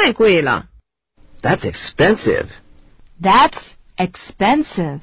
太贵了。That's expensive. That's expensive.